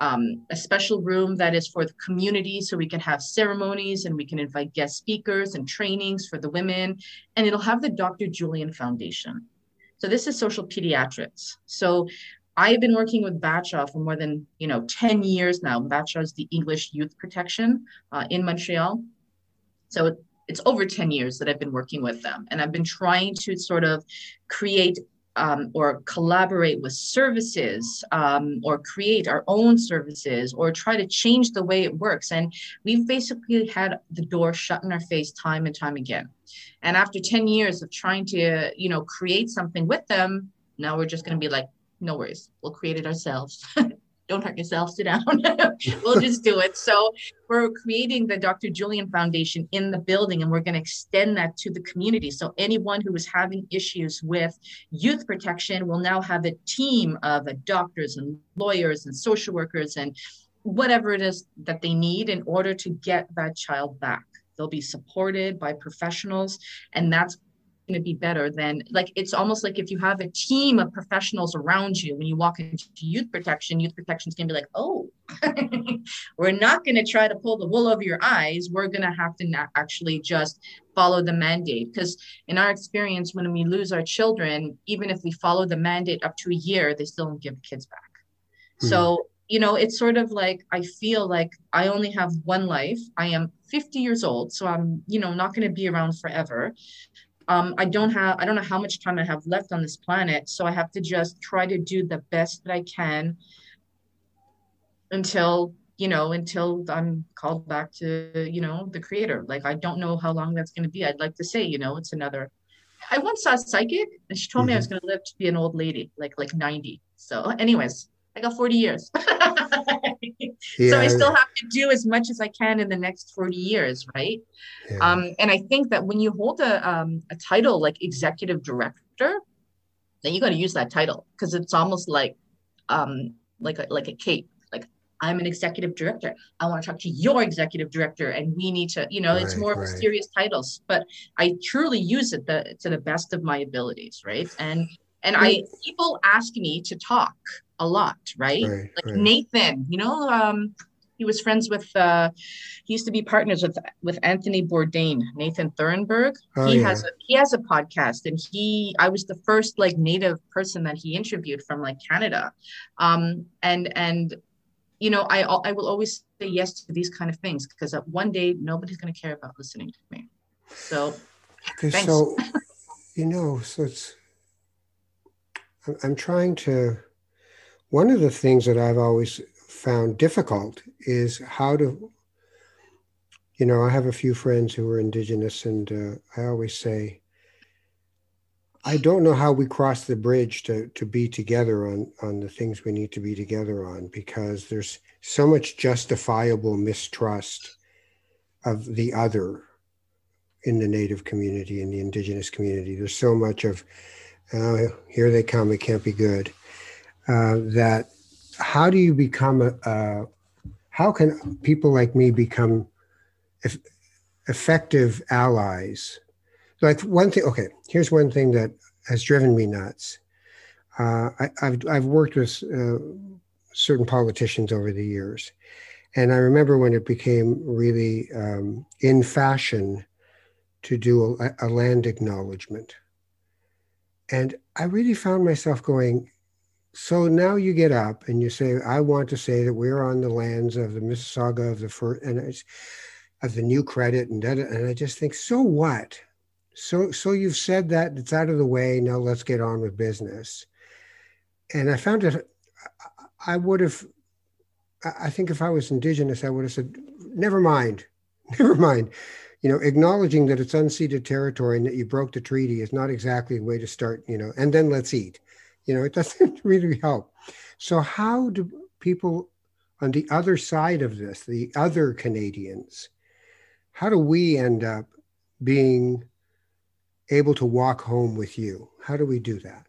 um, a special room that is for the community so we can have ceremonies and we can invite guest speakers and trainings for the women. And it'll have the dr Julien foundation. So this is social pediatrics. So i've been working with Batshaw for more than you know 10 years now. Batshaw is the english youth protection uh, in montreal. So it's over 10 years that i've been working with them. And i've been trying to sort of create um, or collaborate with services um, or create our own services or try to change the way it works. And we've basically had the door shut in our face time and time again. And after 10 years of trying to, you know, create something with them, now we're just going to be like, no worries, we'll create it ourselves. <laughs> don't hurt yourself, sit down. <laughs> we'll just do it. So we're creating the Dr. Julien Foundation in the building and we're going to extend that to the community. So anyone who is having issues with youth protection will now have a team of doctors and lawyers and social workers and whatever it is that they need in order to get that child back. They'll be supported by professionals, and that's going to be better than like it's almost like if you have a team of professionals around you when you walk into youth protection youth protection is going to be like oh <laughs> we're not going to try to pull the wool over your eyes. We're going to have to actually just follow the mandate. Because in our experience when we lose our children even if we follow the mandate up to a year they still don't give kids back. Mm-hmm. so you know it's sort of like i feel like i only have one life. I am 50 years old so i'm you know not going to be around forever um, I don't have I don't know how much time I have left on this planet, so I have to just try to do the best that I can until you know until I'm called back to you know the creator. Like I don't know how long that's going to be. I'd like to say you know it's another. I once saw a psychic and she told mm-hmm. me I was mm-hmm. going to live to be an old lady, like like ninety. So, anyways, I got forty years. yeah. <laughs> So I still have to do as much as I can in the next 40 years, right? Yeah. Um, and I think that when you hold a, um, a title like executive director, then you got to use that title because it's almost like um, like a, like a cape. Like I'm an executive director. I want to talk to your executive director, and we need to, you know, right, it's more right. of serious titles. But I truly use it the, to the best of my abilities, right? And and I people ask me to talk a lot, right? right like right. Nathan, you know, um, he was friends with uh, he used to be partners with with Anthony Bourdain, Nathan Thornburgh. Oh, he yeah. has a he has a podcast and he I was the first like native person that he interviewed from like Canada. Um and and you know, I I will always say yes to these kind of things because one day nobody's going to care about listening to me. So so you know, so it's I'm trying to one of the things that I've always found difficult is how to, you know, I have a few friends who are indigenous, and uh, I always say, I don't know how we cross the bridge to, to be together on, on the things we need to be together on because there's so much justifiable mistrust of the other in the native community in the indigenous community. There's so much of, oh, here they come, it can't be good uh, that how do you become a, how can people like me become eff- effective allies? Like one thing okay here's one thing that has driven me nuts. Uh, I, have I've worked with uh, certain politicians over the years and i remember when it became really um, in fashion to do a, a land acknowledgement. And i really found myself going so now you get up and you say, I want to say that we're on the lands of the Mississauga of the first and of the new credit and that, and I just think, so what? So so you've said that it's out of the way. Now let's get on with business. And I found it I would have I think if I was indigenous, I would have said, never mind, <laughs> never mind. You know, acknowledging that it's unceded territory and that you broke the treaty is not exactly the way to start, you know, and then let's eat you know, it doesn't <laughs> really help. So, how do people on the other side of this, the other Canadians, how do we end up being able to walk home with you? How do we do that?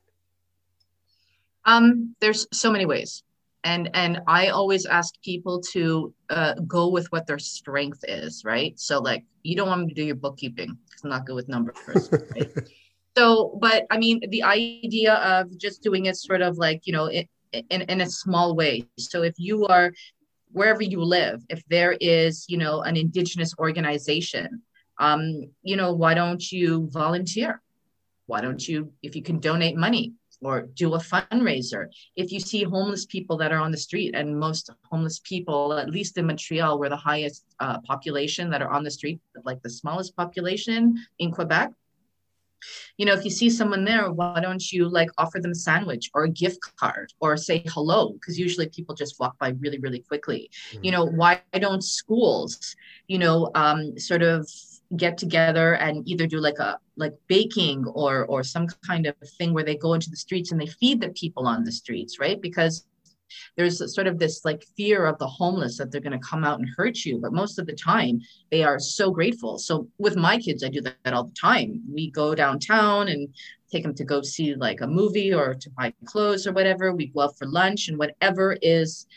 Um, there's so many ways. And, and I always ask people to uh, go with what their strength is, right? So, like, you don't want me to do your bookkeeping because I'm not good with numbers, right? <laughs> so but i mean the idea of just doing it sort of like you know in, in, in a small way. So if you are wherever you live if there is you know an indigenous organization um you know why don't you volunteer? Why don't you if you can donate money or do a fundraiser? If you see homeless people that are on the street and most homeless people at least in montreal we're the highest uh, population that are on the street like the smallest population in quebec you know if you see someone there why don't you like offer them a sandwich or a gift card or say hello? Because usually people just walk by really really quickly. Mm-hmm. you know why don't schools you know um, sort of get together and either do like a like baking or or some kind of thing where they go into the streets and they feed the people on the streets right? Because there's sort of this like fear of the homeless that they're going to come out and hurt you but most of the time they are so grateful. So with my kids i do that all the time. We go downtown and take them to go see like a movie or to buy clothes or whatever. We go out for lunch and whatever is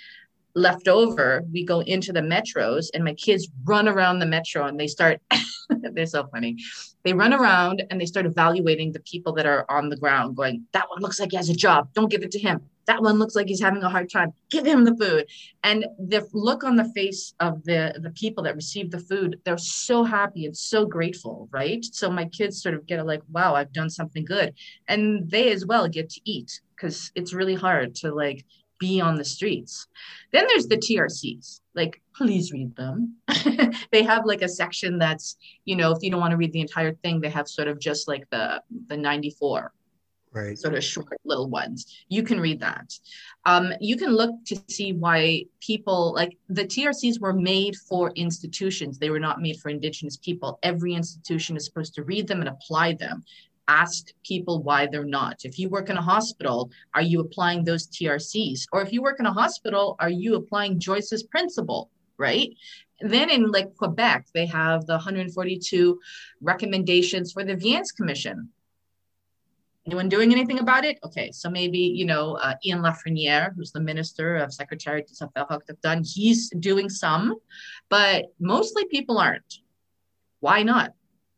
left over we go into the metros and my kids run around the metro and they start <laughs> they're so funny. They run around and they start evaluating the people that are on the ground going that one looks like he has a job. Don't give it to him. That one looks like he's having a hard time. Give him the food. And the look on the face of the the people that receive the food they're so happy and so grateful right? So my kids sort of get like wow i've done something good. And they as well get to eat because it's really hard to like be on the streets. Then there's the trcs like please read them. <laughs> They have like a section that's you know if you don't want to read the entire thing they have sort of just like the the 94 right. sort of short little ones. You can read that. Um, you can look to see why people like the trcs were made for institutions. They were not made for indigenous people. Every institution is supposed to read them and apply them ask people why they're not if you work in a hospital are you applying those trcs or if you work in a hospital are you applying joyce's principle right then in like quebec they have the 142 recommendations for the viens commission Anyone doing anything about it? Okay, so maybe, you know, uh, Ian Lafreniere, who's the Minister of Secretariat des Affaires Autochtones, he's doing some, but mostly people aren't. Why not?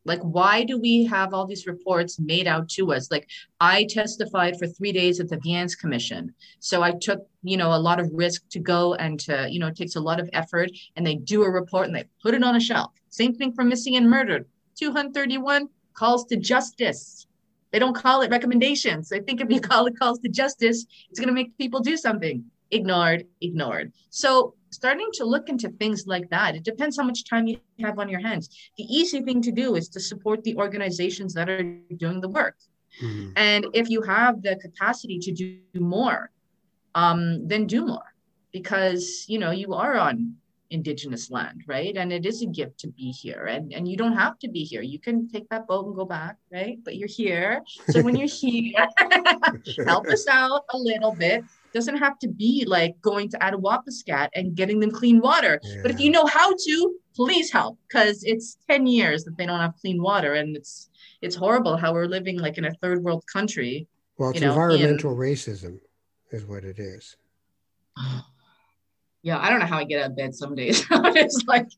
Like, why do we have all these reports made out to us? Like, I testified for three days at the Viens Commission. So I took, you know, a lot of risk to go and to, you know, it takes a lot of effort. And they do a report and they put it on a shelf. Same thing for missing and murdered. 231 calls to justice they don't call it recommendations. I think if you call it calls to justice, it's going to make people do something. Ignored, ignored. So starting to look into things like that, it depends how much time you have on your hands. The easy thing to do is to support the organizations that are doing the work. Mm-hmm. And if you have the capacity to do more, um, then do more because you know you are on indigenous land right? And it is a gift to be here. And and you don't have to be here. You can take that boat and go back right? But you're here. So when you're <laughs> here <laughs> help us out a little bit doesn't have to be like going to Attawapiskat and getting them clean water yeah. but if you know how to please help because it's 10 years that they don't have clean water and it's it's horrible how we're living like in a third world country well it's you know, environmental racism is what it is <sighs> yeah, I don't know how I get out of bed some days. <laughs> it's like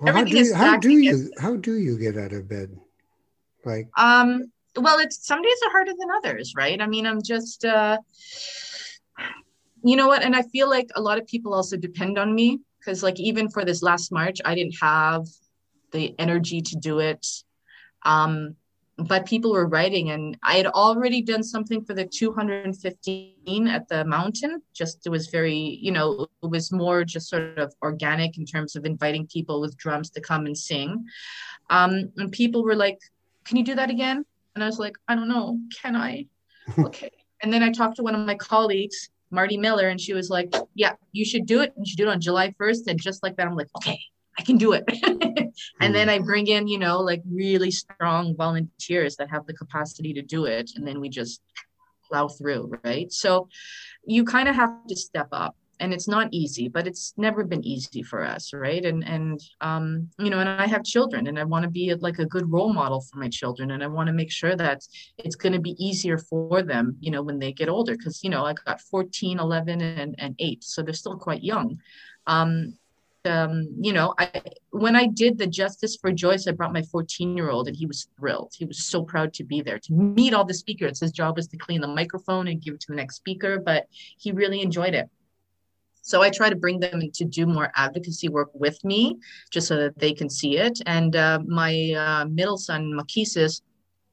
well, everything how do, is how do you how do you get out of bed? Like um well it's some days are harder than others, right? I mean, I'm just uh you know what, and I feel like a lot of people also depend on me because like even for this last March, I didn't have the energy to do it. Um but people were writing and i had already done something for the 215 at the mountain. Just it was very you know it was more just sort of organic in terms of inviting people with drums to come and sing. Um, and people were like can you do that again? And i was like i don't know. Can i? <laughs> Okay. And then i talked to one of my colleagues marty miller and she was like yeah you should do it you should do it on july 1st and just like that i'm like okay I can do it. <laughs> and then I hmm. bring in, you know, like really strong volunteers that have the capacity to do it. And then we just plow through, right? So you kind of have to step up. And it's not easy, but it's never been easy for us, right? And and um, you know, and I have children, and I want to be like a good role model for my children, and I want to make sure that it's going to be easier for them, you know, when they get older, because you know, I got 14, 11, and, and eight, so they're still quite young. Um, um, you know, I when I did the Justice for Joyce, I brought my 14 year old and he was thrilled. He was so proud to be there to meet all the speakers. His job was to clean the microphone and give it to the next speaker, but he really enjoyed it. So I try to bring them to do more advocacy work with me, just so that they can see it. And uh, my uh, middle son, Makisis,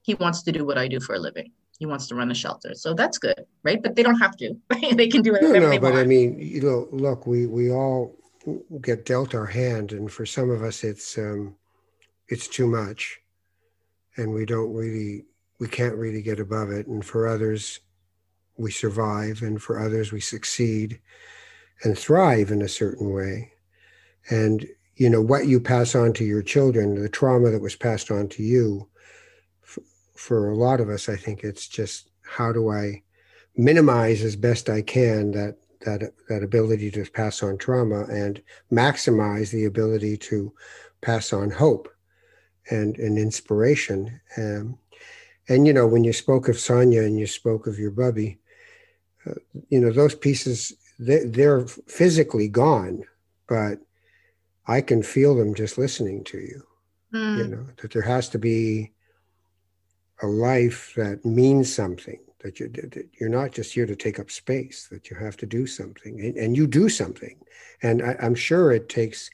he wants to do what I do for a living. He wants to run a shelter, so that's good, right? But they don't have to. <laughs> they can do it. No, no, but want. I mean, you know, look, we we all get dealt our hand, and for some of us, it's um, it's too much, and we don't really we can't really get above it. And for others, we survive. And for others, we succeed and thrive in a certain way. And, you know, what you pass on to your children, the trauma that was passed on to you, for, for a lot of us, I think it's just how do I minimize as best I can that that that ability to pass on trauma and maximize the ability to pass on hope and and inspiration. Um, and you know, when you spoke of Sonia and you spoke of your bubby, uh, you know, those pieces they're physically gone, but I can feel them just listening to you. Mm. You know that there has to be a life that means something that, you, that you're not just here to take up space, that you have to do something and, and you do something. And I, am sure it takes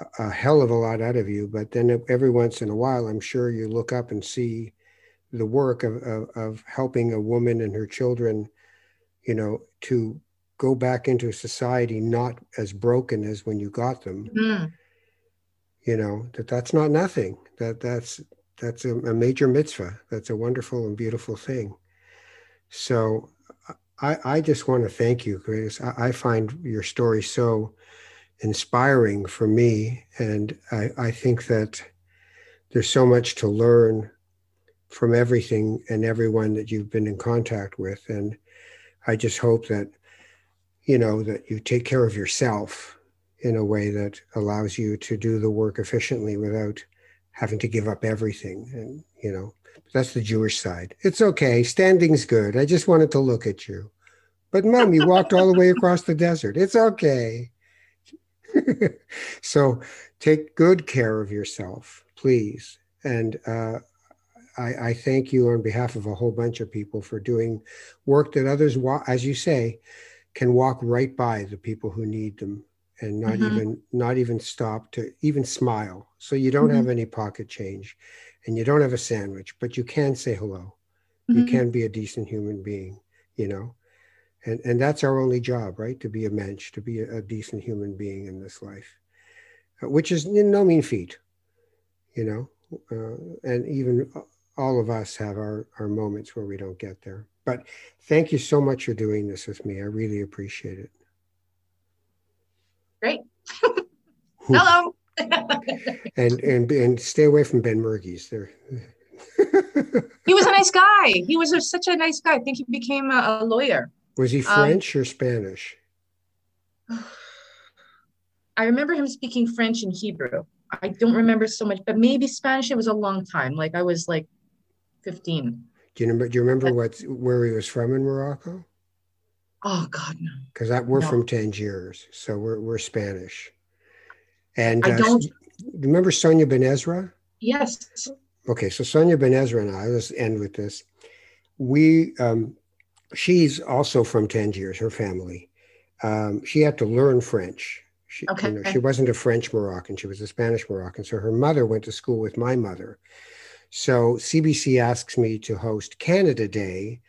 a, a hell of a lot out of you, but then every once in a while, I'm sure you look up and see the work of, of, of helping a woman and her children, you know, to go back into society not as broken as when you got them. Mm. You know that that's not nothing. That that's that's a, a major mitzvah. That's a wonderful and beautiful thing. So I, I just want to thank you, Grace. I, I, find your story so inspiring for me. And I, I think that there's so much to learn from everything and everyone that you've been in contact with. And I just hope that, you know, that you take care of yourself in a way that allows you to do the work efficiently without having to give up everything. And, you know, that's the Jewish side. It's okay. Standing's good. I just wanted to look at you. But mom, you walked all the way across the desert. It's okay. <laughs> so take good care of yourself, please. And uh, I, I, thank you on behalf of a whole bunch of people for doing work that others, as you say, can walk right by the people who need them and not mm-hmm. even not even stop to even smile. So you don't mm-hmm. have any pocket change and you don't have a sandwich, but you can say hello. Mm-hmm. You can be a decent human being, you know. And and that's our only job, right? To be a mensch, to be a, a decent human being in this life, uh, which is no mean feat, you know. Uh, and even all of us have our our moments where we don't get there. But thank you so much for doing this with me. I really appreciate it. Great. <laughs> Hello. <laughs> and and and stay away from Benmerguis. There. <laughs> he was a nice guy. He was a, such a nice guy. I think he became a, a lawyer. Was he um, French um, or Spanish? <sighs> I remember him speaking French and Hebrew. I don't remember so much, but maybe Spanish. It was a long time. Like I was like fifteen. Do you remember? Do you remember what where he was from in Morocco? Oh God, no. Because we're no. from Tangiers, so we're we're Spanish. And I uh, don't remember Sonia Benezra. Yes. Okay, so Sonia Benezra and I. Let's end with this. We, um, she's also from Tangiers. Her family. Um, she had to learn French. She, okay. You know, she wasn't a French Moroccan. She was a Spanish Moroccan. So her mother went to school with my mother. So CBC asks me to host Canada Day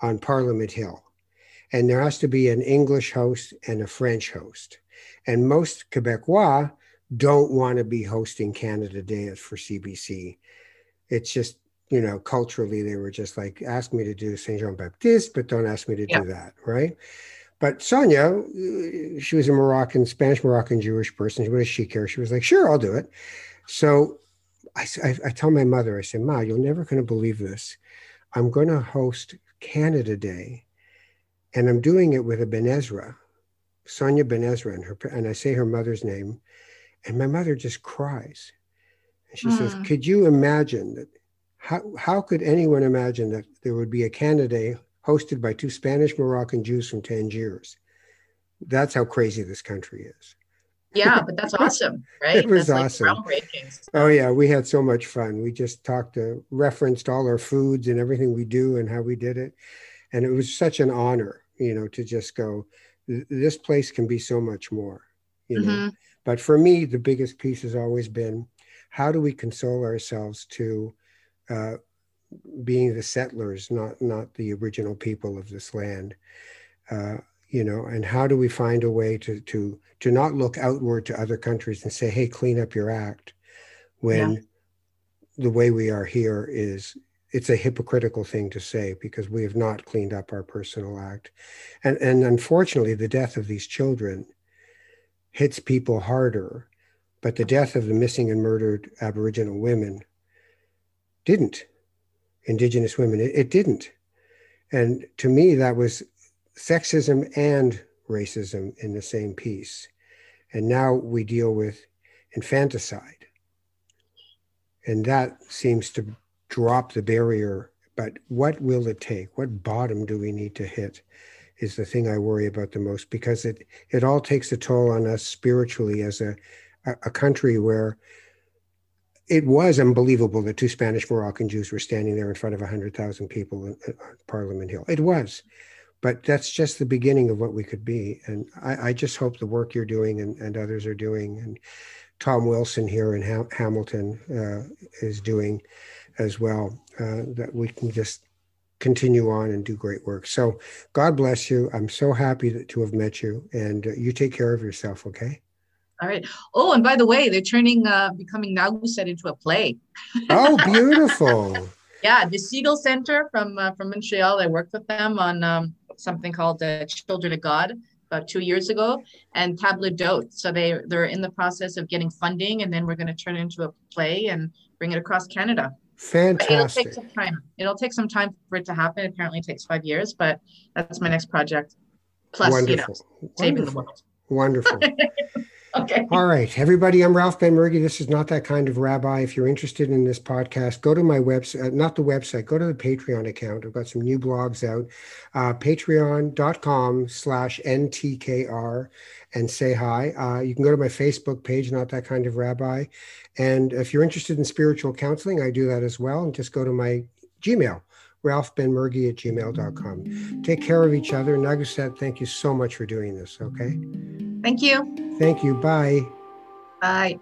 on Parliament Hill and there has to be an English host and a French host. And most Quebecois don't want to be hosting Canada Day for CBC. It's just, you know, culturally, they were just like, ask me to do Saint Jean Baptiste, but don't ask me to yeah. do that, right? But Sonia, uh, she was a Moroccan, Spanish Moroccan Jewish person. What does she care? She was like, sure, I'll do it. So I, I, I tell my mother, I say, Ma, you're never going to believe this. I'm going to host Canada Day and I'm doing it with a Benezra, Sonia Benezra, and her and I say her mother's name, and my mother just cries, and she mm. says, hmm. "Could you imagine that? How how could anyone imagine that there would be a Canada Day hosted by two Spanish Moroccan Jews from Tangiers? That's how crazy this country is." Yeah, but that's awesome, right? it was that's awesome. Like oh yeah, we had so much fun. We just talked, to, uh, referenced all our foods and everything we do and how we did it, and it was such an honor you know, to just go, this place can be so much more, you know. Mm-hmm. But for me, the biggest piece has always been how do we console ourselves to uh, being the settlers, not not the original people of this land, uh, you know, and how do we find a way to to to not look outward to other countries and say, hey, clean up your act, when yeah. the way we are here is it's a hypocritical thing to say because we have not cleaned up our personal act. And, and unfortunately, the death of these children hits people harder, but the death of the missing and murdered Aboriginal women didn't. Indigenous women, it, it didn't. And to me, that was sexism and racism in the same piece. And now we deal with infanticide. And that seems to drop the barrier. But what will it take? What bottom do we need to hit? Is the thing I worry about the most because it it all takes a toll on us spiritually as a a country where it was unbelievable that two Spanish Moroccan Jews were standing there in front of 100,000 people on Parliament Hill. It was. But that's just the beginning of what we could be. And I, I just hope the work you're doing and, and, others are doing, and Tom Wilson here in ha- Hamilton uh, is doing as well, uh, that we can just continue on and do great work. So God bless you. I'm so happy that, to have met you. And uh, you take care of yourself, okay? All right. Oh, and by the way, they're turning uh, becoming Nakuset into a play. oh, <laughs> beautiful. Yeah, the Segal Center from uh, from Montreal. I worked with them on um, something called the Children of God about two years ago, and Table d'Hôte. So they they're in the process of getting funding, and then we're going to turn it into a play and bring it across Canada. Fantastic. It'll take some time. It'll take some time for it to happen. Apparently, it takes five years, but that's my next project. Plus, Wonderful. you know, saving the world. Wonderful. <laughs> <laughs> Okay. All right, everybody. I'm Ralph Benmergui. This is not that kind of rabbi. If you're interested in this podcast, go to my website, uh, not the website, go to the Patreon account. I've got some new blogs out. Uh, Patreon.com slash NTKR and say hi. Uh, you can go to my Facebook page, Not That Kind of Rabbi. And if you're interested in spiritual counseling, I do that as well. And just go to my Gmail, ralphbenmergui at gmail.com. Take care of each other. Nakuset, thank you so much for doing this. Okay. Thank you. Thank you. Bye. Bye.